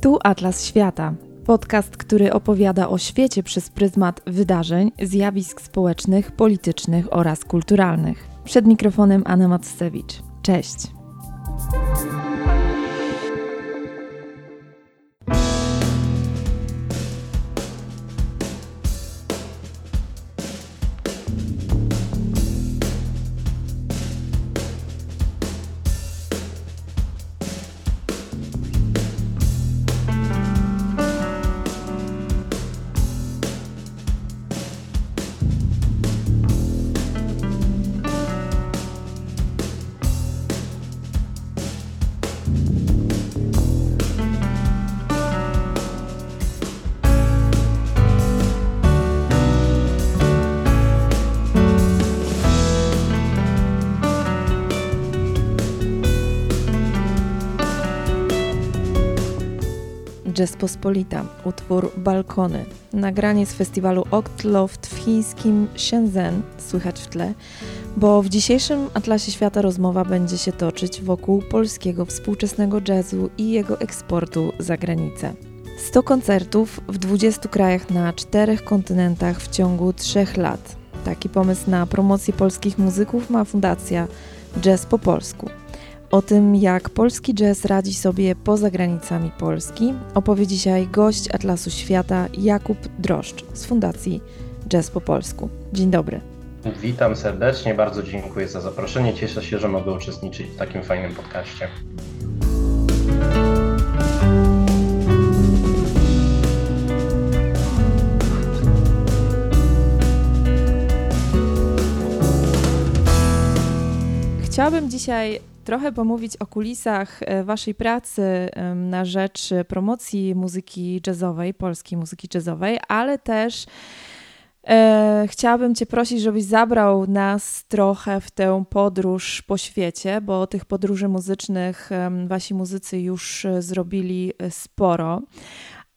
Tu Atlas Świata. Podcast, który opowiada o świecie przez pryzmat wydarzeń, zjawisk społecznych, politycznych oraz kulturalnych. Przed mikrofonem Anna Macewicz. Cześć. Rzeczpospolita, utwór Balkony, nagranie z festiwalu Octloft w chińskim Shenzhen, słychać w tle, bo w dzisiejszym Atlasie Świata rozmowa będzie się toczyć wokół polskiego współczesnego jazzu i jego eksportu za granicę. 100 koncertów w 20 krajach na czterech kontynentach w ciągu trzech lat. Taki pomysł na promocję polskich muzyków ma Fundacja Jazz po polsku. O tym, jak polski jazz radzi sobie poza granicami Polski, opowie dzisiaj gość Atlasu Świata Jakub Droszcz z Fundacji Jazz po Polsku. Dzień dobry. Witam serdecznie, bardzo dziękuję za zaproszenie. Cieszę się, że mogę uczestniczyć w takim fajnym podcaście. Chciałabym dzisiaj trochę pomówić o kulisach e, Waszej pracy na rzecz promocji muzyki jazzowej, polskiej muzyki jazzowej, ale też e, chciałabym Cię prosić, żebyś zabrał nas trochę w tę podróż po świecie, bo tych podróży muzycznych Wasi muzycy już e, zrobili sporo.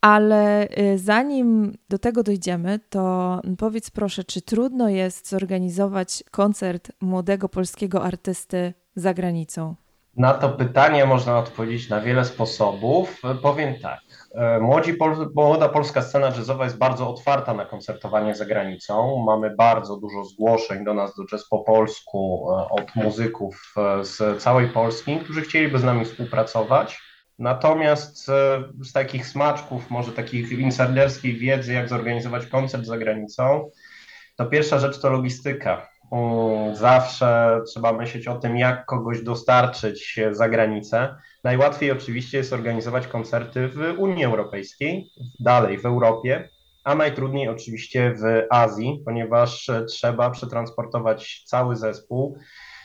Ale zanim do tego dojdziemy, to powiedz proszę, czy trudno jest zorganizować koncert młodego polskiego artysty za granicą? Na to pytanie można odpowiedzieć na wiele sposobów. Powiem tak. E, młodzi, młoda polska scena jazzowa jest bardzo otwarta na koncertowanie za granicą. Mamy bardzo dużo zgłoszeń do nas do jazz po polsku e, od muzyków e, z całej Polski, którzy chcieliby z nami współpracować. Natomiast z takich smaczków, może takich insiderskiej wiedzy, jak zorganizować koncert za granicą, to pierwsza rzecz to logistyka Zawsze trzeba myśleć o tym, jak kogoś dostarczyć za granicę. Najłatwiej oczywiście jest organizować koncerty w Unii Europejskiej, dalej w Europie, a najtrudniej oczywiście w Azji, ponieważ trzeba przetransportować cały zespół,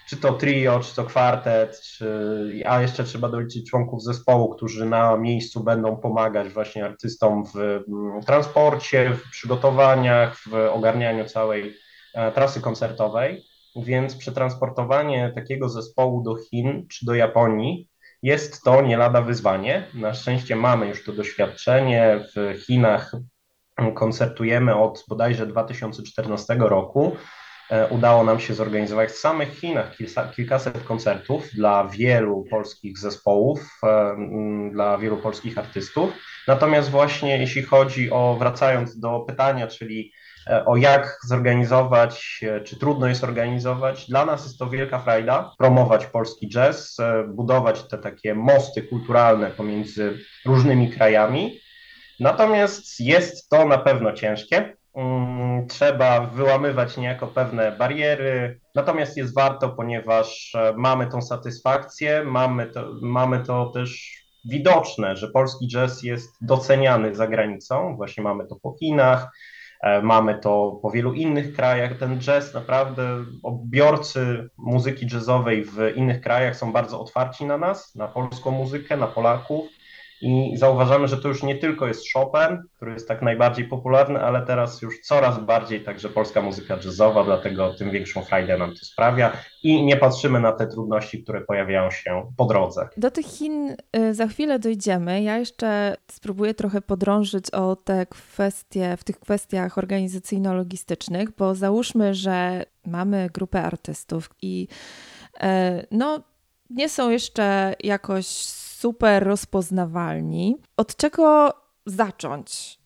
czy to trio, czy to kwartet, czy, a jeszcze trzeba doliczyć członków zespołu, którzy na miejscu będą pomagać właśnie artystom w mm, transporcie, w przygotowaniach, w ogarnianiu całej E, trasy koncertowej, więc przetransportowanie takiego zespołu do Chin czy do Japonii jest to nie lada wyzwanie. Na szczęście mamy już to doświadczenie. W Chinach koncertujemy od bodajże 2014 roku. E, udało nam się zorganizować w samych Chinach kilka, kilkaset koncertów dla wielu polskich zespołów, e, dla wielu polskich artystów. Natomiast właśnie jeśli chodzi o, wracając do pytania, czyli E, o jak zorganizować, czy trudno jest organizować. Dla nas jest to wielka frajda promować polski jazz, budować te takie mosty kulturalne pomiędzy różnymi krajami. Natomiast jest to na pewno ciężkie. Mm, trzeba wyłamywać niejako pewne bariery, natomiast jest warto, ponieważ mamy tą satysfakcję, mamy to, mamy to też widoczne, że polski jazz jest doceniany za granicą. Właśnie mamy to po Chinach, E, mamy to po wielu innych krajach. Ten jazz naprawdę, odbiorcy muzyki jazzowej w innych krajach są bardzo otwarci na nas, na polską muzykę, na Polaków. I zauważamy, że to już nie tylko jest Chopin, który jest tak najbardziej popularny, ale teraz już coraz bardziej także polska muzyka jazzowa, dlatego tym większą frajdę nam to sprawia i nie patrzymy na te trudności, które pojawiają się po drodze. Do tych Chin y, za chwilę dojdziemy. Ja jeszcze spróbuję trochę podrążyć o te kwestie, w tych kwestiach organizacyjno-logistycznych, bo załóżmy, że mamy grupę artystów i y, no, nie są jeszcze jakoś super rozpoznawalni. Od czego zacząć?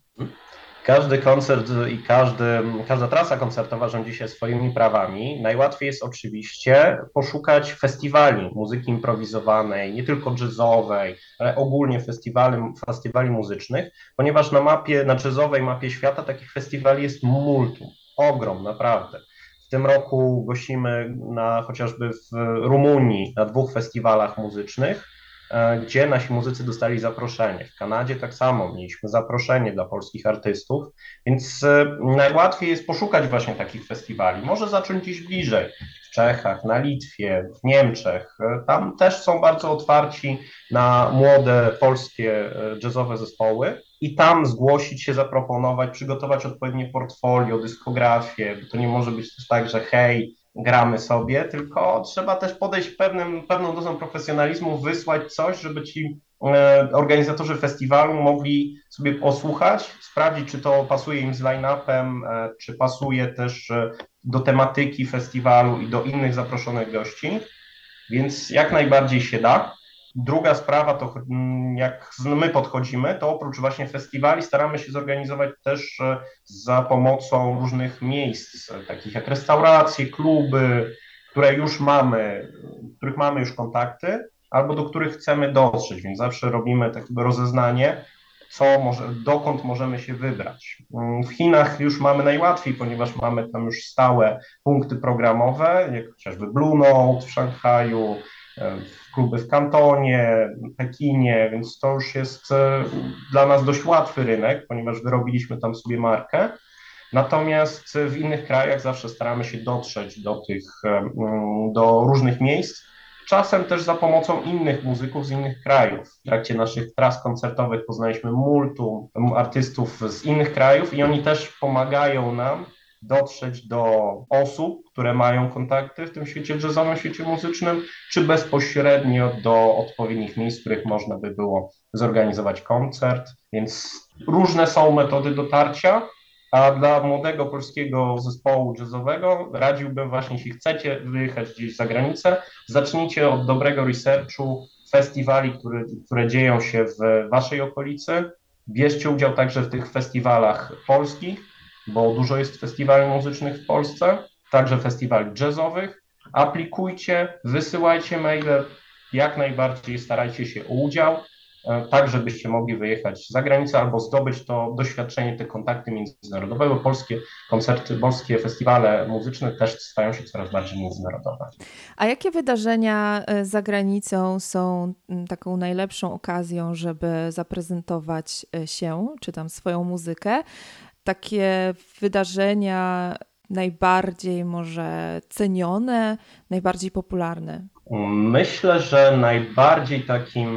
Każdy koncert i każdy, każda trasa koncertowa rządzi się swoimi prawami. Najłatwiej jest oczywiście poszukać festiwali muzyki improwizowanej, nie tylko jazzowej, ale ogólnie festiwali, festiwali muzycznych, ponieważ na mapie, na jazzowej mapie świata takich festiwali jest multum, ogrom, naprawdę. W tym roku gościmy na, chociażby w Rumunii na dwóch festiwalach muzycznych gdzie nasi muzycy dostali zaproszenie. W Kanadzie tak samo mieliśmy zaproszenie dla polskich artystów, więc e, najłatwiej jest poszukać właśnie takich festiwali. Może zacząć gdzieś bliżej, w Czechach, na Litwie, w Niemczech. E, tam też są bardzo otwarci na młode polskie jazzowe zespoły i tam zgłosić się, zaproponować, przygotować odpowiednie portfolio, dyskografię, bo to nie może być też tak, że hej, gramy sobie, tylko trzeba też podejść pewnym, pewną dozą profesjonalizmu, wysłać coś, żeby ci e, organizatorzy festiwalu mogli sobie posłuchać, sprawdzić, czy to pasuje im z line-upem, e, czy pasuje też e, do tematyki festiwalu i do innych zaproszonych gości, więc jak najbardziej się da. Druga sprawa to mm, jak my podchodzimy, to oprócz właśnie festiwali staramy się zorganizować też e, za pomocą różnych miejsc, takich jak restauracje, kluby, które już mamy, których mamy już kontakty, albo do których chcemy dotrzeć, więc zawsze robimy takie rozeznanie, co może, dokąd możemy się wybrać. Mm, w Chinach już mamy najłatwiej, ponieważ mamy tam już stałe punkty programowe, jak chociażby Blue Note w Szanghaju, kluby w Kantonie, Pekinie, więc to już jest e, dla nas dość łatwy rynek, ponieważ wyrobiliśmy tam sobie markę. Natomiast w innych krajach zawsze staramy się dotrzeć do tych, e, do różnych miejsc, czasem też za pomocą innych muzyków z innych krajów. W trakcie naszych tras koncertowych poznaliśmy multum artystów z innych krajów i oni też pomagają nam dotrzeć do osób, które mają kontakty w tym świecie jazzowym, świecie muzycznym, czy bezpośrednio do odpowiednich miejsc, w których można by było zorganizować koncert. Więc różne są metody dotarcia, a dla młodego polskiego zespołu jazzowego radziłbym właśnie, jeśli chcecie wyjechać gdzieś za granicę, zacznijcie od dobrego researchu festiwali, które, które dzieją się w waszej okolicy. Bierzcie udział także w tych festiwalach polskich, bo dużo jest festiwali muzycznych w Polsce, także festiwali jazzowych. Aplikujcie, wysyłajcie maile, jak najbardziej starajcie się o udział, e, tak żebyście mogli wyjechać za granicę albo zdobyć to doświadczenie, te kontakty międzynarodowe, bo polskie koncerty, polskie festiwale muzyczne też stają się coraz bardziej międzynarodowe. A jakie wydarzenia e, za granicą są taką najlepszą okazją, żeby zaprezentować e, się, czy tam swoją muzykę? Takie wydarzenia najbardziej może cenione, najbardziej popularne? Myślę, że najbardziej takim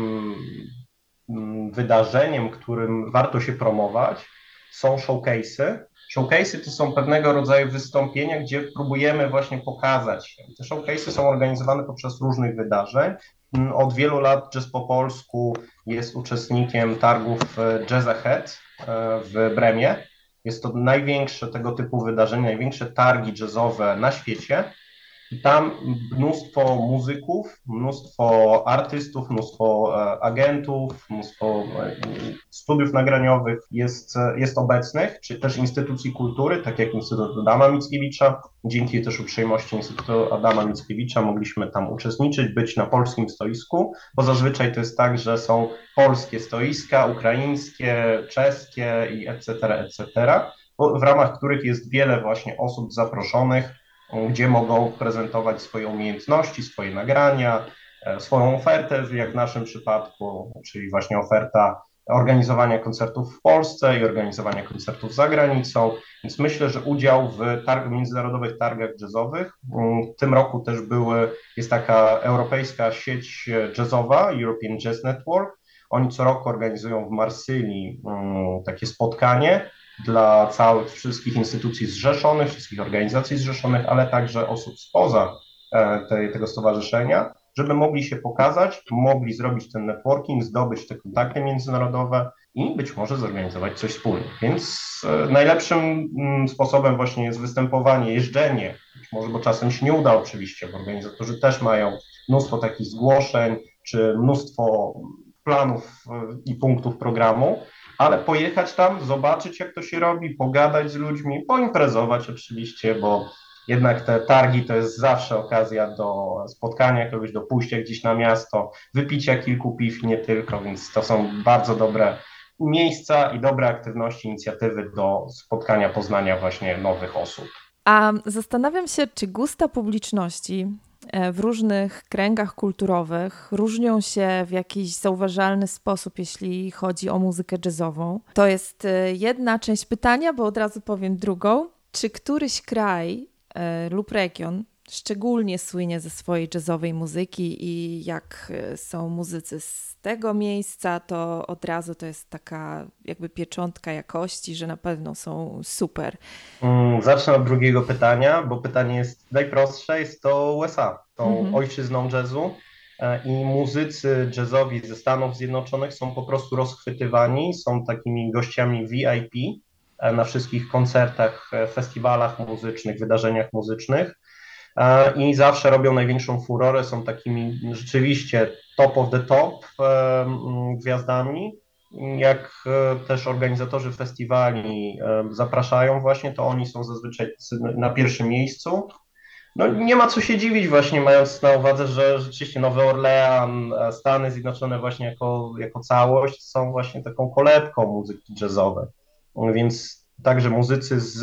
mm, wydarzeniem, którym warto się promować, są showcase'y. Showcase'y to są pewnego rodzaju wystąpienia, gdzie próbujemy właśnie pokazać się. Te showcase'y są organizowane poprzez różnych wydarzeń. Mm, od wielu lat Jazz po polsku jest uczestnikiem targów e, Jazz Ahead e, w Bremie jest to największe tego typu wydarzenie, największe targi jazzowe na świecie. I tam mnóstwo muzyków, mnóstwo artystów, mnóstwo e, agentów, mnóstwo e, studiów nagraniowych jest, e, jest obecnych, czy też instytucji kultury, tak jak Instytut Adama Mickiewicza. Dzięki też uprzejmości Instytutu Adama Mickiewicza mogliśmy tam uczestniczyć, być na polskim stoisku, bo zazwyczaj to jest tak, że są polskie stoiska, ukraińskie, czeskie i etc., etc., w ramach których jest wiele właśnie osób zaproszonych gdzie mogą prezentować swoje umiejętności, swoje nagrania, e, swoją ofertę, jak w naszym przypadku, czyli właśnie oferta organizowania koncertów w Polsce i organizowania koncertów za granicą. Więc myślę, że udział w targ, międzynarodowych targach jazzowych. Mm, w tym roku też były, jest taka europejska sieć jazzowa, European Jazz Network. Oni co roku organizują w Marsylii mm, takie spotkanie, dla całych wszystkich instytucji zrzeszonych, wszystkich organizacji zrzeszonych, ale także osób spoza e, tej, tego stowarzyszenia, żeby mogli się pokazać, mogli zrobić ten networking, zdobyć te kontakty międzynarodowe i być może zorganizować coś wspólnie. Więc e, najlepszym mm, sposobem właśnie jest występowanie, jeżdżenie, być może, bo czasem się nie uda oczywiście, bo organizatorzy też mają mnóstwo takich zgłoszeń, czy mnóstwo planów i punktów programu, ale pojechać tam, zobaczyć jak to się robi, pogadać z ludźmi, poimprezować oczywiście, bo jednak te targi to jest zawsze okazja do spotkania kogoś, do pójścia gdzieś na miasto, wypicia kilku piw nie tylko, więc to są bardzo dobre miejsca i dobre aktywności, inicjatywy do spotkania, poznania właśnie nowych osób. A zastanawiam się, czy gusta publiczności w różnych kręgach kulturowych różnią się w jakiś zauważalny sposób, jeśli chodzi o muzykę jazzową. To jest e, jedna część pytania, bo od razu powiem drugą. Czy któryś kraj e, lub region szczególnie słynie ze swojej jazzowej muzyki i jak są muzycy z tego miejsca, to od razu to jest taka jakby pieczątka jakości, że na pewno są super. Mm, zacznę od drugiego pytania, bo pytanie jest najprostsze, jest to USA, tą mhm. ojczyzną jazzu e, i muzycy jazzowi ze Stanów Zjednoczonych są po prostu rozchwytywani, są takimi gościami VIP e, na wszystkich koncertach, e, festiwalach muzycznych, wydarzeniach muzycznych i zawsze robią największą furorę, są takimi rzeczywiście top of the top gwiazdami. Jak e, też organizatorzy festiwali zapraszają właśnie, to oni są zazwyczaj na pierwszym miejscu. No nie ma co się dziwić właśnie, mając na uwadze, że rzeczywiście Nowy Orlean, e, Stany Zjednoczone właśnie jako, jako całość są właśnie taką kolebką muzyki jazzowej. Więc Także muzycy z,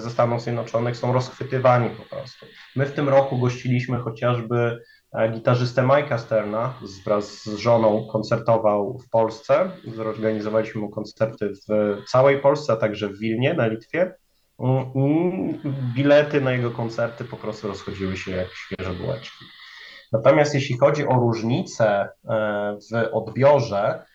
ze Stanów Zjednoczonych są rozchwytywani po prostu. My w tym roku gościliśmy chociażby e, gitarzystę Mike'a Sterna, wraz z żoną koncertował w Polsce. Zorganizowaliśmy mu koncerty w całej Polsce, a także w Wilnie na Litwie. I bilety na jego koncerty po prostu rozchodziły się jak świeże bułeczki. Natomiast jeśli chodzi o różnice e, w odbiorze,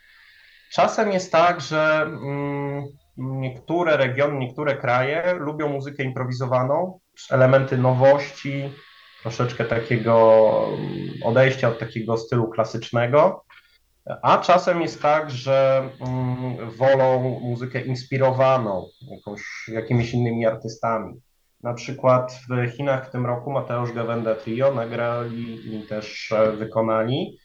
czasem jest tak, że mm, niektóre regiony, niektóre kraje lubią muzykę improwizowaną, elementy nowości, troszeczkę takiego mm, odejścia od takiego stylu klasycznego, a czasem jest tak, że mm, wolą muzykę inspirowaną jakąś, jakimiś innymi artystami. Na przykład w Chinach w tym roku Mateusz Gawenda Trio nagrali i też e, wykonali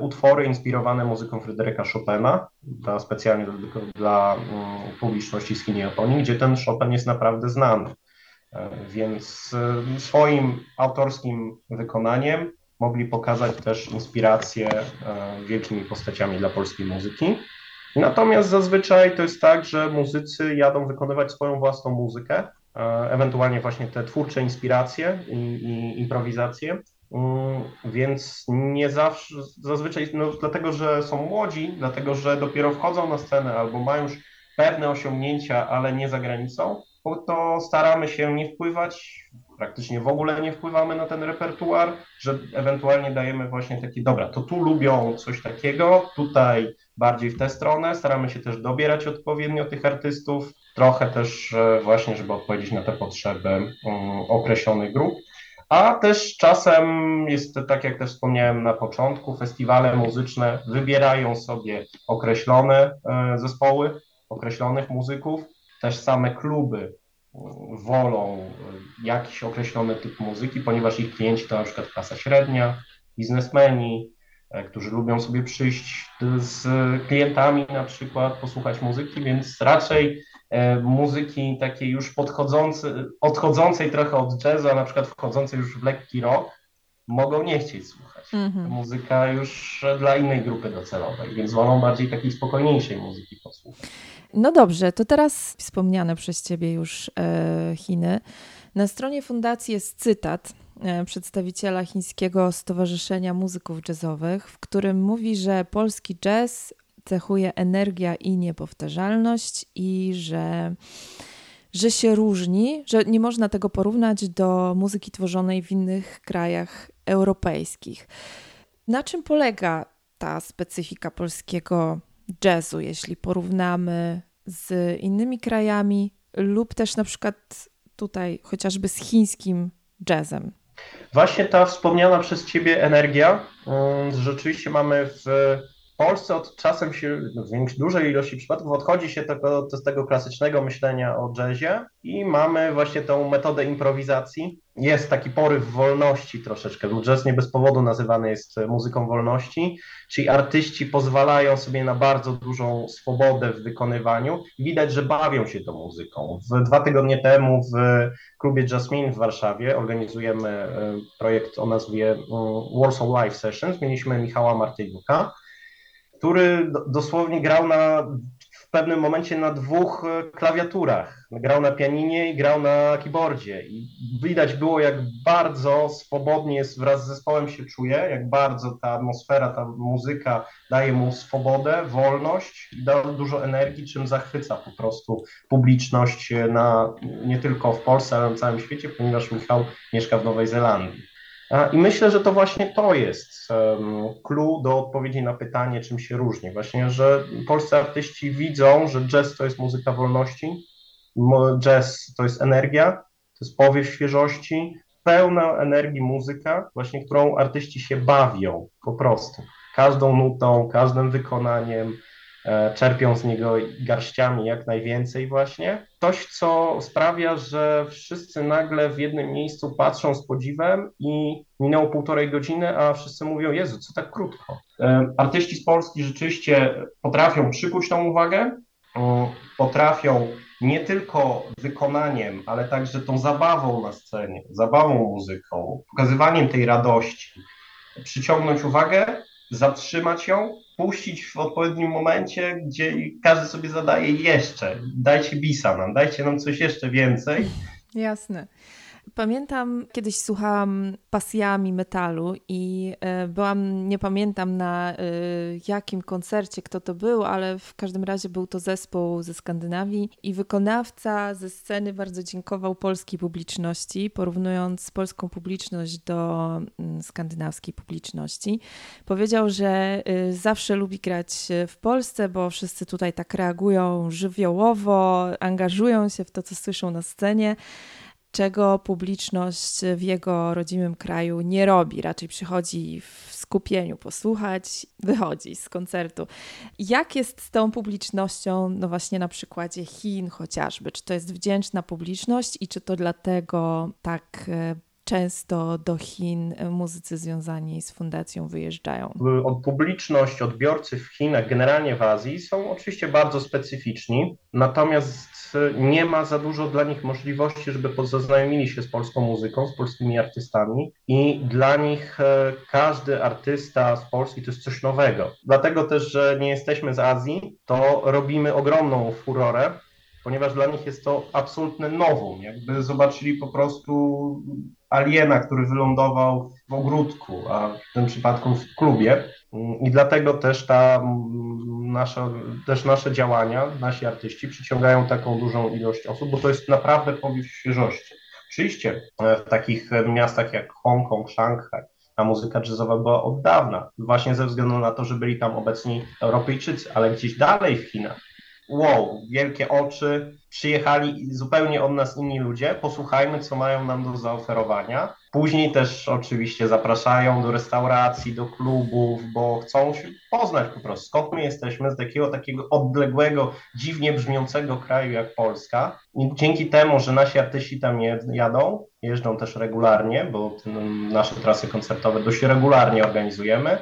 utwory inspirowane muzyką Fryderyka Chopina, dla, specjalnie dla, dla mm, publiczności z Chin Japonii, gdzie ten Chopin jest naprawdę znany. E, więc e, swoim autorskim wykonaniem mogli pokazać też inspirację wielkimi postaciami dla polskiej muzyki. Natomiast zazwyczaj to jest tak, że muzycy jadą wykonywać swoją własną muzykę, ewentualnie właśnie te twórcze inspiracje i, i improwizacje, więc nie zawsze, zazwyczaj, no, dlatego że są młodzi, dlatego że dopiero wchodzą na scenę albo mają już pewne osiągnięcia, ale nie za granicą, to staramy się nie wpływać, praktycznie w ogóle nie wpływamy na ten repertuar, że ewentualnie dajemy właśnie takie, dobra, to tu lubią coś takiego, tutaj bardziej w tę stronę, staramy się też dobierać odpowiednio tych artystów, trochę też e, właśnie, żeby odpowiedzieć na te potrzeby mm, określonych grup. A też czasem jest tak, jak też wspomniałem na początku, festiwale muzyczne wybierają sobie określone e, zespoły, określonych muzyków. Też same kluby e, wolą e, jakiś określony typ muzyki, ponieważ ich klienci to na przykład klasa średnia, biznesmeni, którzy lubią sobie przyjść z klientami na przykład, posłuchać muzyki, więc raczej E, muzyki takiej już podchodzącej, odchodzącej trochę od jazzu, a na przykład wchodzącej już w lekki rock, mogą nie chcieć słuchać. Mm-hmm. Muzyka już dla innej grupy docelowej, więc wolą bardziej takiej spokojniejszej muzyki posłuchać. No dobrze, to teraz wspomniane przez Ciebie już e, Chiny. Na stronie fundacji jest cytat e, przedstawiciela Chińskiego Stowarzyszenia Muzyków Jazzowych, w którym mówi, że polski jazz cechuje energia i niepowtarzalność i że, że się różni, że nie można tego porównać do muzyki tworzonej w innych krajach europejskich. Na czym polega ta specyfika polskiego jazzu, jeśli porównamy z innymi krajami lub też na przykład tutaj chociażby z chińskim jazzem? Właśnie ta wspomniana przez Ciebie energia, mm, rzeczywiście mamy w Polsce od czasem się, w dużej ilości przypadków odchodzi się tego, tego klasycznego myślenia o jazzie i mamy właśnie tą metodę improwizacji. Jest taki poryw wolności troszeczkę. Jazz nie bez powodu nazywany jest muzyką wolności, czyli artyści pozwalają sobie na bardzo dużą swobodę w wykonywaniu. Widać, że bawią się tą muzyką. W dwa tygodnie temu w klubie Jasmine w Warszawie organizujemy e, projekt o nazwie mm, Warsaw Live Sessions. Mieliśmy Michała Martyniuka, który dosłownie grał na, w pewnym momencie na dwóch e, klawiaturach. Grał na pianinie i grał na keyboardzie. I widać było, jak bardzo swobodnie wraz z zespołem się czuje, jak bardzo ta atmosfera, ta muzyka daje mu swobodę, wolność da dużo energii, czym zachwyca po prostu publiczność na, nie tylko w Polsce, ale na całym świecie, ponieważ Michał mieszka w Nowej Zelandii. I myślę, że to właśnie to jest clue do odpowiedzi na pytanie, czym się różni. Właśnie, że polscy artyści widzą, że jazz to jest muzyka wolności, jazz to jest energia, to jest powiew świeżości, pełna energii muzyka, właśnie którą artyści się bawią po prostu. Każdą nutą, każdym wykonaniem, czerpią z niego garściami jak najwięcej właśnie. Coś, co sprawia, że wszyscy nagle w jednym miejscu patrzą z podziwem i minęło półtorej godziny, a wszyscy mówią, Jezu, co tak krótko. E, artyści z Polski rzeczywiście potrafią przykuć tą uwagę, potrafią nie tylko wykonaniem, ale także tą zabawą na scenie, zabawą muzyką, pokazywaniem tej radości, przyciągnąć uwagę, zatrzymać ją puścić w odpowiednim momencie, gdzie każdy sobie zadaje jeszcze, dajcie bisa nam, dajcie nam coś jeszcze więcej. Jasne. Pamiętam, kiedyś słuchałam pasjami metalu i e, byłam, nie pamiętam na e, jakim koncercie, kto to był, ale w każdym razie był to zespół ze Skandynawii i wykonawca ze sceny bardzo dziękował polskiej publiczności, porównując polską publiczność do mm, skandynawskiej publiczności. Powiedział, że e, zawsze lubi grać w Polsce, bo wszyscy tutaj tak reagują żywiołowo, angażują się w to, co słyszą na scenie czego publiczność w jego rodzimym kraju nie robi. Raczej przychodzi w skupieniu posłuchać, wychodzi z koncertu. Jak jest z tą publicznością, no właśnie na przykładzie Chin chociażby? Czy to jest wdzięczna publiczność i czy to dlatego tak e, często do Chin muzycy związani z fundacją wyjeżdżają? Publiczność, odbiorcy w Chinach, generalnie w Azji są oczywiście bardzo specyficzni, natomiast nie ma za dużo dla nich możliwości, żeby zaznajomili się z polską muzyką, z polskimi artystami i dla nich e, każdy artysta z Polski to jest coś nowego. Dlatego też, że nie jesteśmy z Azji, to robimy ogromną furorę, ponieważ dla nich jest to absolutne nowum. Jakby zobaczyli po prostu aliena, który wylądował w ogródku, a w tym przypadku w klubie. I dlatego też ta nasza, też nasze działania, nasi artyści przyciągają taką dużą ilość osób, bo to jest naprawdę powiew świeżości. Oczywiście e, w takich miastach jak Hongkong, Szanghaj, ta muzyka jazzowa była od dawna, właśnie ze względu na to, że byli tam obecni Europejczycy, ale gdzieś dalej w Chinach wow, wielkie oczy, przyjechali zupełnie od nas inni ludzie, posłuchajmy, co mają nam do zaoferowania. Później też oczywiście zapraszają do restauracji, do klubów, bo chcą się poznać po prostu, skąd my jesteśmy, z takiego takiego odległego, dziwnie brzmiącego kraju jak Polska. I dzięki temu, że nasi artyści tam jadą, jeżdżą też regularnie, bo nasze trasy koncertowe dość regularnie organizujemy,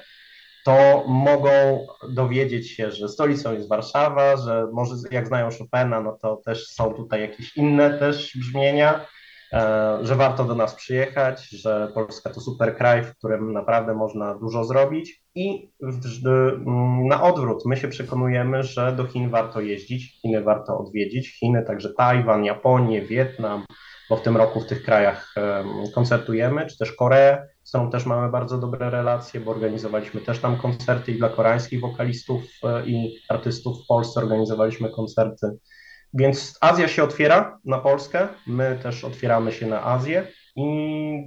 to mogą dowiedzieć się, że stolicą jest Warszawa, że może jak znają Chopina, no to też są tutaj jakieś inne też brzmienia, e, że warto do nas przyjechać, że Polska to super kraj, w którym naprawdę można dużo zrobić. I na odwrót, my się przekonujemy, że do Chin warto jeździć, Chiny warto odwiedzić, Chiny, także Tajwan, Japonię, Wietnam, bo w tym roku w tych krajach koncertujemy, czy też Koreę, z którą też mamy bardzo dobre relacje, bo organizowaliśmy też tam koncerty i dla koreańskich wokalistów e, i artystów w Polsce organizowaliśmy koncerty. Więc Azja się otwiera na Polskę, my też otwieramy się na Azję. I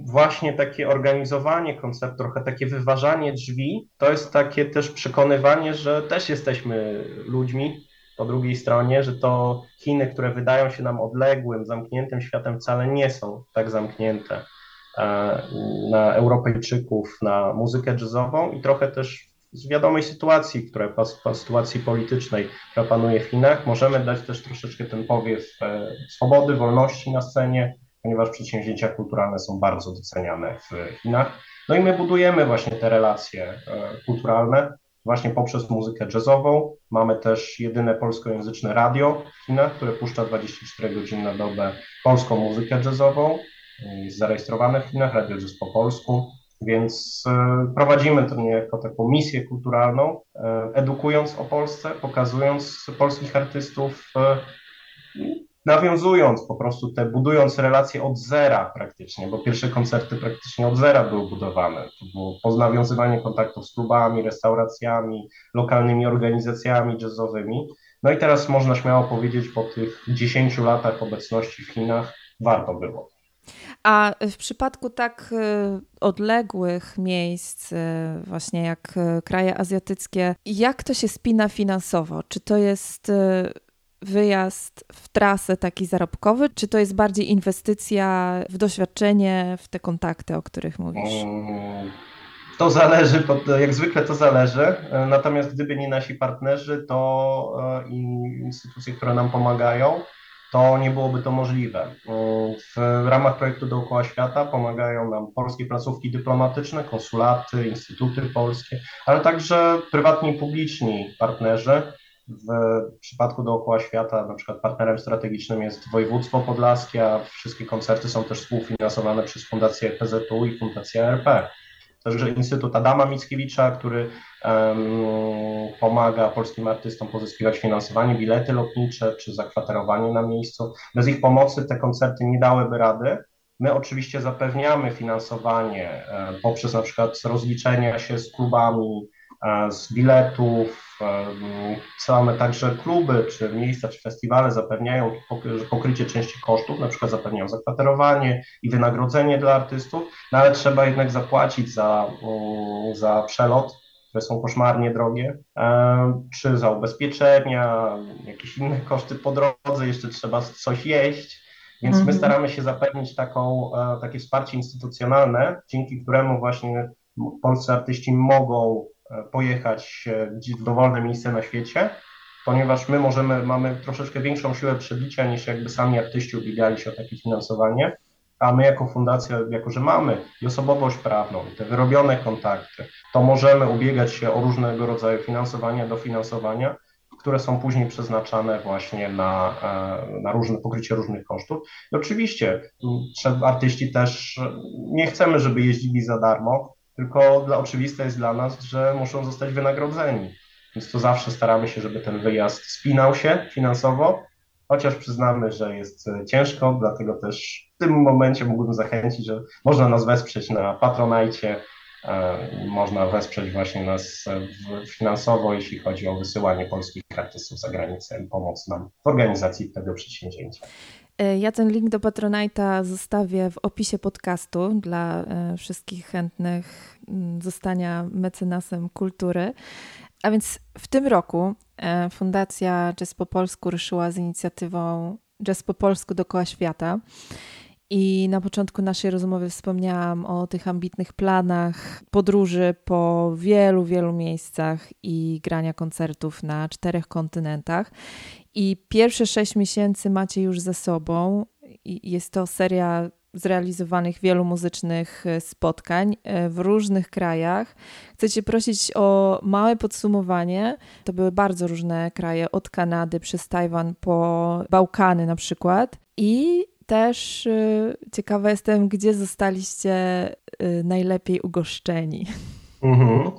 właśnie takie organizowanie koncertu, trochę takie wyważanie drzwi, to jest takie też przekonywanie, że też jesteśmy ludźmi po drugiej stronie, że to Chiny, które wydają się nam odległym, zamkniętym światem, wcale nie są tak zamknięte. E, na Europejczyków, na muzykę jazzową i trochę też z wiadomej sytuacji, która sytuacji politycznej, która panuje w Chinach, możemy dać też troszeczkę ten powiew e, swobody, wolności na scenie, ponieważ przedsięwzięcia kulturalne są bardzo doceniane w Chinach. No i my budujemy właśnie te relacje e, kulturalne właśnie poprzez muzykę jazzową. Mamy też jedyne polskojęzyczne radio w Chinach, które puszcza 24 godziny na dobę polską muzykę jazzową. Jest zarejestrowane w Chinach, Radio Jazz po polsku. Więc e, prowadzimy to niejako taką misję kulturalną, e, edukując o Polsce, pokazując polskich artystów, e, nawiązując po prostu te, budując relacje od zera praktycznie, bo pierwsze koncerty praktycznie od zera były budowane. To było poznawiązywanie kontaktów z klubami, restauracjami, lokalnymi organizacjami jazzowymi. No i teraz można śmiało powiedzieć, po tych 10 latach obecności w Chinach, warto było. A w przypadku tak y, odległych miejsc, y, właśnie jak y, kraje azjatyckie, jak to się spina finansowo? Czy to jest wyjazd w trasę taki zarobkowy, czy to jest bardziej inwestycja w doświadczenie, w te kontakty, o których mówisz? To zależy, jak zwykle to zależy. Natomiast gdyby nie nasi partnerzy, to instytucje, które nam pomagają, to nie byłoby to możliwe. W ramach projektu Dookoła Świata pomagają nam polskie placówki dyplomatyczne, konsulaty, instytuty polskie, ale także prywatni i publiczni partnerzy. W przypadku Dookoła Świata na przykład partnerem strategicznym jest województwo podlaskie, a wszystkie koncerty są też współfinansowane przez Fundację PZU i Fundację RP także Instytut Adama Mickiewicza, który um, pomaga polskim artystom pozyskiwać finansowanie, bilety lotnicze czy zakwaterowanie na miejscu. Bez ich pomocy te koncerty nie dałyby rady. My oczywiście zapewniamy finansowanie e, poprzez na przykład rozliczenia się z klubami, z biletów, Same także kluby, czy miejsca, czy festiwale zapewniają pokrycie części kosztów, na przykład zapewniają zakwaterowanie i wynagrodzenie dla artystów, no ale trzeba jednak zapłacić za, za przelot, które są koszmarnie drogie, czy za ubezpieczenia, jakieś inne koszty po drodze, jeszcze trzeba coś jeść. Więc my mhm. staramy się zapewnić taką, e, takie wsparcie instytucjonalne, dzięki któremu właśnie polscy artyści mogą pojechać w dowolne miejsce na świecie, ponieważ my możemy, mamy troszeczkę większą siłę przebicia niż jakby sami artyści ubiegali się o takie finansowanie, a my jako fundacja, jako że mamy i osobowość prawną, i te wyrobione kontakty, to możemy ubiegać się o różnego rodzaju finansowania, dofinansowania, które są później przeznaczane właśnie na, e, na różne pokrycie różnych kosztów. I oczywiście artyści też nie chcemy, żeby jeździli za darmo, tylko dla, oczywiste jest dla nas, że muszą zostać wynagrodzeni. Więc to zawsze staramy się, żeby ten wyjazd spinał się finansowo, chociaż przyznamy, że jest e, ciężko, dlatego też w tym momencie mógłbym zachęcić, że można nas wesprzeć na Patronajcie, e, można wesprzeć właśnie nas finansowo, jeśli chodzi o wysyłanie polskich artystów za granicę i pomoc nam w organizacji tego przedsięwzięcia. E, ja ten link do Patronite'a zostawię w opisie podcastu dla e, wszystkich chętnych mm, zostania mecenasem kultury. A więc w tym roku e, Fundacja Jazz po Polsku ruszyła z inicjatywą Jazz po Polsku dookoła świata. I na początku naszej rozmowy wspomniałam o tych ambitnych planach podróży po wielu, wielu miejscach i grania koncertów na czterech kontynentach. I pierwsze sześć miesięcy macie już za sobą. Jest to seria zrealizowanych wielu muzycznych e, spotkań e, w różnych krajach. Chcę Cię prosić o małe podsumowanie. To były bardzo różne kraje, od Kanady przez Tajwan po Bałkany na przykład. I też y, ciekawa jestem, gdzie zostaliście y, najlepiej ugoszczeni. Mhm.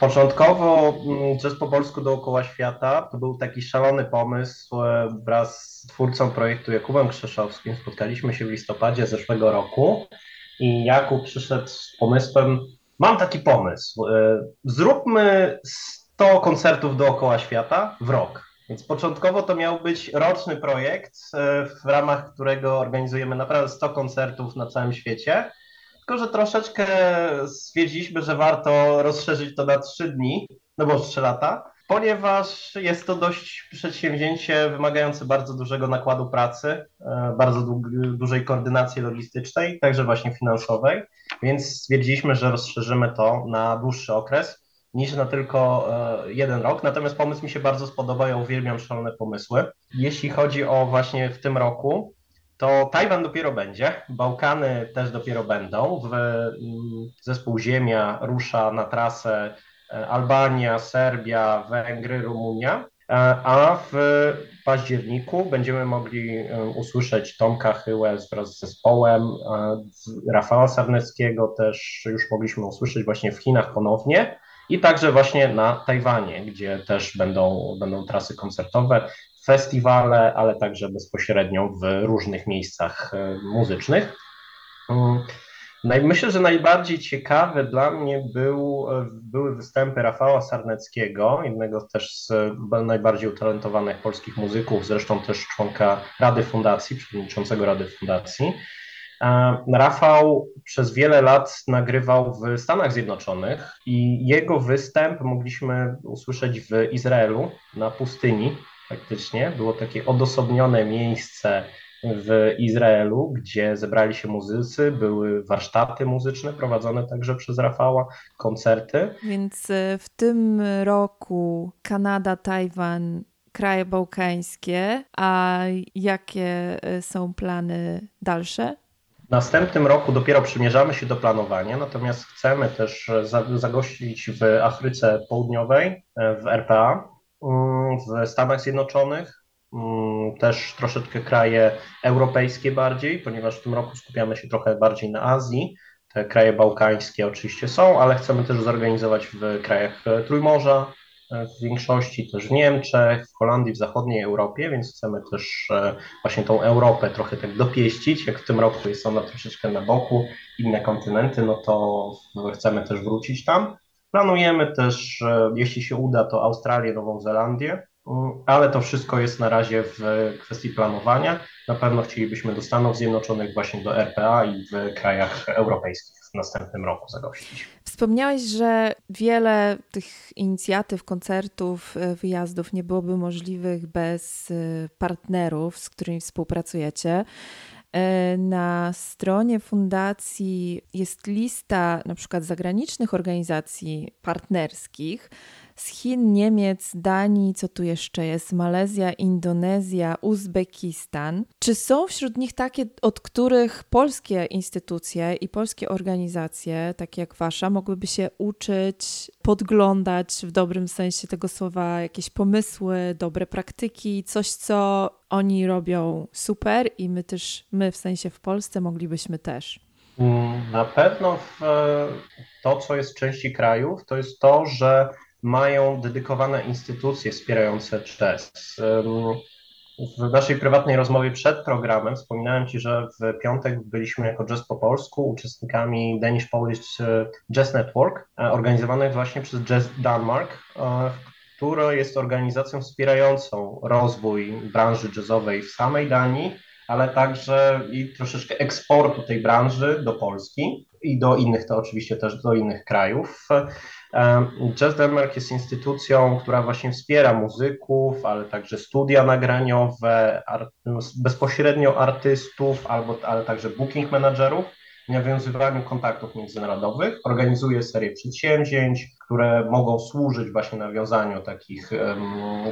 Początkowo Jazz mm, po polsku dookoła świata to był taki szalony pomysł e, wraz z twórcą projektu Jakubem Krzeszowskim. Spotkaliśmy się w listopadzie zeszłego roku i Jakub przyszedł z pomysłem, mam taki pomysł, e, zróbmy 100 koncertów dookoła świata w rok. Więc początkowo to miał być roczny projekt, e, w ramach którego organizujemy naprawdę 100 koncertów na całym świecie. Tylko, że troszeczkę stwierdziliśmy, że warto rozszerzyć to na 3 dni, no bo 3 lata, ponieważ jest to dość przedsięwzięcie wymagające bardzo dużego nakładu pracy, e, bardzo dużej koordynacji logistycznej, także właśnie finansowej, więc stwierdziliśmy, że rozszerzymy to na dłuższy okres niż na tylko e, jeden rok. Natomiast pomysł mi się bardzo spodoba, ja uwielbiam szalone pomysły. Jeśli chodzi o właśnie w tym roku, to Tajwan dopiero będzie, Bałkany też dopiero będą. W, mm, zespół Ziemia rusza na trasę e, Albania, Serbia, Węgry, Rumunia. E, a w październiku będziemy mogli usłyszeć Tomka Chyłę wraz z zespołem, Rafała Sarneckiego też już mogliśmy usłyszeć właśnie w Chinach ponownie i także właśnie na Tajwanie, gdzie też będą, będą trasy koncertowe festiwale, ale także bezpośrednio w różnych miejscach e, muzycznych. Mm, myślę, że najbardziej ciekawe dla mnie był, e, były występy Rafała Sarneckiego, jednego też z najbardziej utalentowanych polskich muzyków, zresztą też członka Rady Fundacji, przewodniczącego Rady Fundacji. Rafał przez wiele lat nagrywał w Stanach Zjednoczonych i jego występ mogliśmy usłyszeć w Izraelu na pustyni faktycznie. Było takie odosobnione miejsce w Izraelu, gdzie zebrali się muzycy, były warsztaty muzyczne prowadzone także przez Rafała, koncerty. Więc e, w tym roku Kanada, Tajwan, kraje bałkańskie, a jakie e, są plany dalsze? W następnym roku dopiero przymierzamy się do planowania, natomiast chcemy też zagościć w Afryce Południowej, e, w RPA, Mm, w Stanach Zjednoczonych, mm, też troszeczkę kraje europejskie bardziej, ponieważ w tym roku skupiamy się trochę bardziej na Azji. Te kraje bałkańskie oczywiście są, ale chcemy też zorganizować w krajach Trójmorza, e, w większości też w Niemczech, w Holandii, w zachodniej Europie, więc chcemy też e, właśnie tą Europę trochę tak dopieścić. Jak w tym roku jest ona troszeczkę na boku, inne kontynenty, no to chcemy też wrócić tam. Planujemy też, jeśli się uda, to Australię, Nową Zelandię, mm, ale to wszystko jest na razie w kwestii planowania. Na pewno chcielibyśmy do Stanów Zjednoczonych, właśnie do RPA i w krajach europejskich następnym roku zagościć. Wspomniałeś, że wiele tych inicjatyw, koncertów, e, wyjazdów nie byłoby możliwych bez e, partnerów, z którymi współpracujecie. E, na stronie fundacji jest lista na przykład zagranicznych organizacji partnerskich, z Chin, Niemiec, Danii, co tu jeszcze jest, Malezja, Indonezja, Uzbekistan. Czy są wśród nich takie, od których polskie instytucje i polskie organizacje, takie jak wasza, mogłyby się uczyć, podglądać w dobrym sensie tego słowa jakieś pomysły, dobre praktyki, coś, co oni robią super i my też, my w sensie w Polsce moglibyśmy też? Mm, na pewno w to, co jest w części krajów, to jest to, że mają dedykowane instytucje wspierające jazz. W naszej prywatnej rozmowie przed programem wspominałem Ci, że w piątek byliśmy jako Jazz po polsku uczestnikami Danish Polish e, Jazz Network, e, organizowanych właśnie przez Jazz Denmark, e, która jest organizacją wspierającą rozwój branży jazzowej w samej Danii, ale także i troszeczkę eksportu tej branży do Polski i do innych, to oczywiście też do innych krajów. Jazz Denmark jest instytucją, która właśnie wspiera muzyków, ale także studia nagraniowe, bezpośrednio artystów, albo, ale także booking managerów w nawiązywaniu kontaktów międzynarodowych. Organizuje serię przedsięwzięć, które mogą służyć właśnie nawiązaniu takich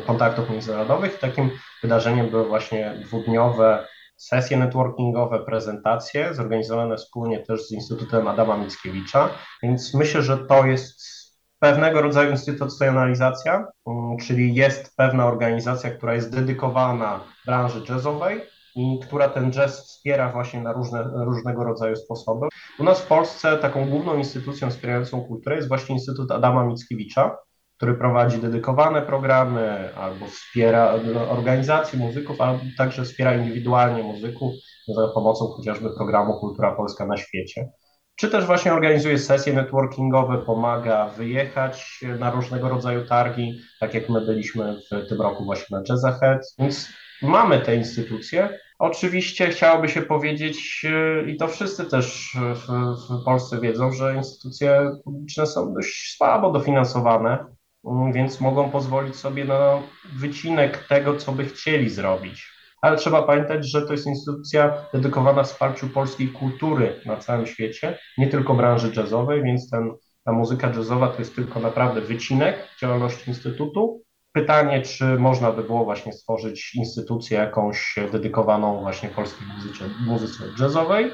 kontaktów międzynarodowych. Takim wydarzeniem były właśnie dwudniowe sesje networkingowe, prezentacje zorganizowane wspólnie też z Instytutem Adama Mickiewicza, więc myślę, że to jest pewnego rodzaju instytucjonalizacja, mm, czyli jest pewna organizacja, która jest dedykowana branży jazzowej i która ten jazz wspiera właśnie na różne, różnego rodzaju sposoby. U nas w Polsce taką główną instytucją wspierającą kulturę jest właśnie Instytut Adama Mickiewicza, który prowadzi dedykowane programy albo wspiera organizacje muzyków, ale także wspiera indywidualnie muzyków za pomocą chociażby programu Kultura Polska na świecie czy też właśnie organizuje sesje networkingowe, pomaga wyjechać na różnego rodzaju targi, tak jak my byliśmy w tym roku właśnie na Jazz Ahead, więc mamy te instytucje. Oczywiście chciałoby się powiedzieć, e, i to wszyscy też w, w Polsce wiedzą, że instytucje publiczne są dość słabo dofinansowane, mm, więc mogą pozwolić sobie na wycinek tego, co by chcieli zrobić ale trzeba pamiętać, że to jest instytucja dedykowana wsparciu polskiej kultury na całym świecie, nie tylko branży jazzowej, więc ten ta muzyka jazzowa to jest tylko naprawdę wycinek działalności Instytutu. Pytanie, czy można by było właśnie stworzyć instytucję jakąś dedykowaną właśnie polskiej muzyce, muzyce jazzowej.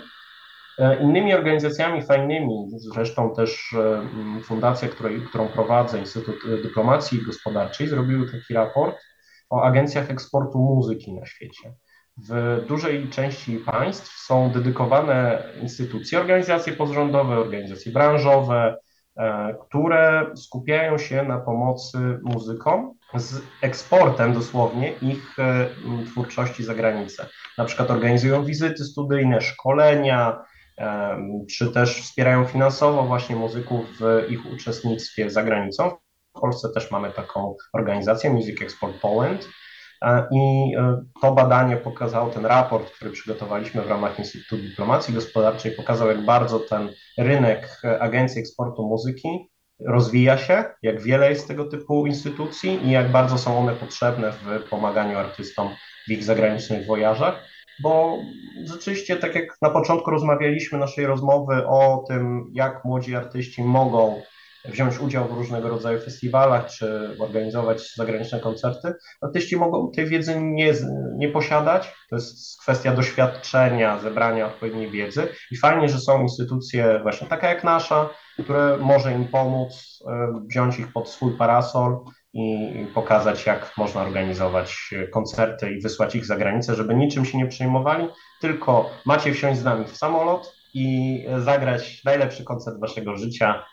E, innymi organizacjami fajnymi, zresztą też e, fundacja, której, którą prowadzę, Instytut Dyplomacji Gospodarczej, zrobiły taki raport o agencjach eksportu muzyki na świecie. W dużej części państw są dedykowane instytucje, organizacje pozarządowe, organizacje branżowe, e, które skupiają się na pomocy muzykom z eksportem dosłownie ich twórczości za granicę. Na przykład organizują wizyty studyjne, szkolenia, czy też wspierają finansowo właśnie muzyków w ich uczestnictwie za granicą. W Polsce też mamy taką organizację Music Export Poland. E, I e, to badanie pokazało, ten raport, który przygotowaliśmy w ramach Instytutu Dyplomacji Gospodarczej, pokazał, jak bardzo ten rynek agencji eksportu muzyki rozwija się, jak wiele jest tego typu instytucji i jak bardzo są one potrzebne w pomaganiu artystom w ich zagranicznych wojażach bo rzeczywiście, tak jak na początku rozmawialiśmy naszej rozmowy o tym, jak młodzi artyści mogą wziąć udział w różnego rodzaju festiwalach czy organizować zagraniczne koncerty, artyści mogą tej wiedzy nie, nie posiadać. To jest kwestia doświadczenia, zebrania odpowiedniej wiedzy i fajnie, że są instytucje właśnie taka jak nasza, które może im pomóc, e, wziąć ich pod swój parasol i pokazać, jak można organizować koncerty i wysłać ich za granicę, żeby niczym się nie przejmowali, tylko macie wsiąść z nami w samolot i zagrać najlepszy koncert waszego życia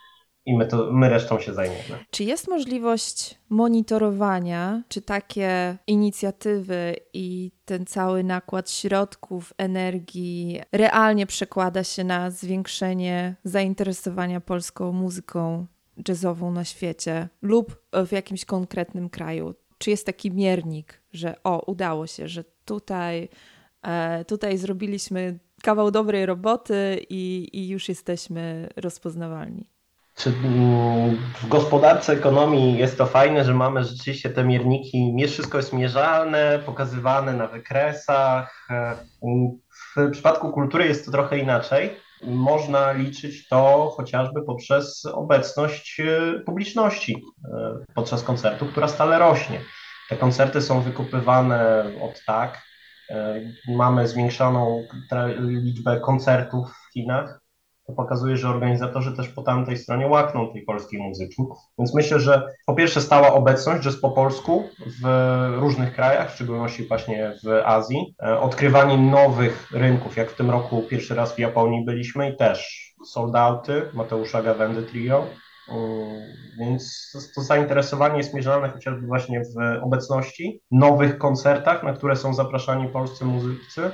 i my, to, my resztą się zajmiemy. Czy jest możliwość monitorowania, czy takie inicjatywy i ten cały nakład środków, energii realnie przekłada się na zwiększenie zainteresowania polską muzyką jazzową na świecie lub w jakimś konkretnym kraju? Czy jest taki miernik, że o, udało się, że tutaj, e, tutaj zrobiliśmy kawał dobrej roboty i, i już jesteśmy rozpoznawalni? Czy w gospodarce ekonomii jest to fajne, że mamy rzeczywiście te mierniki, wszystko jest mierzalne, pokazywane na wykresach. E, w przypadku kultury jest to trochę inaczej można liczyć to chociażby poprzez obecność e, publiczności e, podczas koncertu, która stale rośnie. Te koncerty są wykupywane od tak. Mamy zwiększoną liczbę koncertów w Chinach to pokazuje, że organizatorzy też po tamtej stronie łakną tej polskiej muzyki. Więc myślę, że po pierwsze stała obecność jazz po polsku w różnych krajach, w szczególności właśnie w Azji, e, odkrywanie nowych rynków, jak w tym roku pierwszy raz w Japonii byliśmy i też sold outy Mateusza Gawendy Trio, więc to zainteresowanie jest mierzone chociażby właśnie w obecności, nowych koncertach, na które są zapraszani polscy muzycy,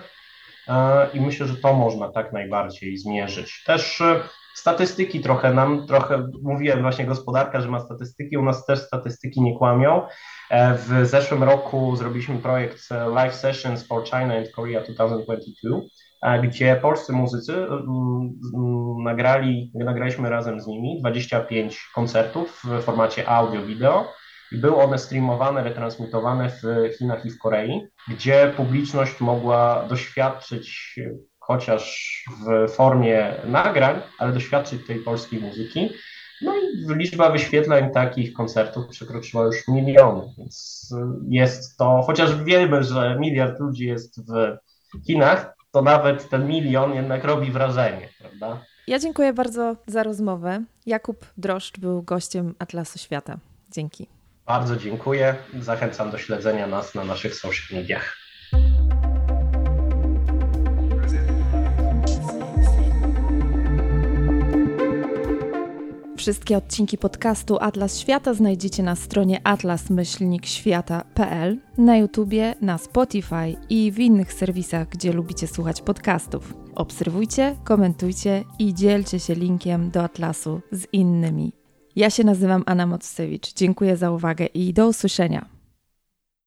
i myślę, że to można tak najbardziej zmierzyć. Też e, statystyki trochę nam, trochę mówiłem właśnie gospodarka, że ma statystyki, u nas też statystyki nie kłamią. E, w zeszłym roku zrobiliśmy projekt e, Live Sessions for China and Korea 2022, gdzie polscy muzycy nagrali, nagraliśmy razem z nimi 25 koncertów w formacie audio-wideo i były one streamowane, retransmitowane w Chinach i w Korei, gdzie publiczność mogła doświadczyć chociaż w formie nagrań, ale doświadczyć tej polskiej muzyki. No i liczba wyświetleń takich koncertów przekroczyła już miliony, więc jest to, chociaż wiemy, że miliard ludzi jest w Chinach, to nawet ten milion jednak robi wrażenie, prawda? Ja dziękuję bardzo za rozmowę. Jakub Droszcz był gościem Atlasu Świata. Dzięki. Bardzo dziękuję. Zachęcam do śledzenia nas na naszych social mediach. Wszystkie odcinki podcastu Atlas Świata znajdziecie na stronie atlas-świata.pl, na YouTubie, na Spotify i w innych serwisach, gdzie lubicie słuchać podcastów. Obserwujcie, komentujcie i dzielcie się linkiem do Atlasu z innymi. Ja się nazywam Anna Mocewicz. Dziękuję za uwagę i do usłyszenia.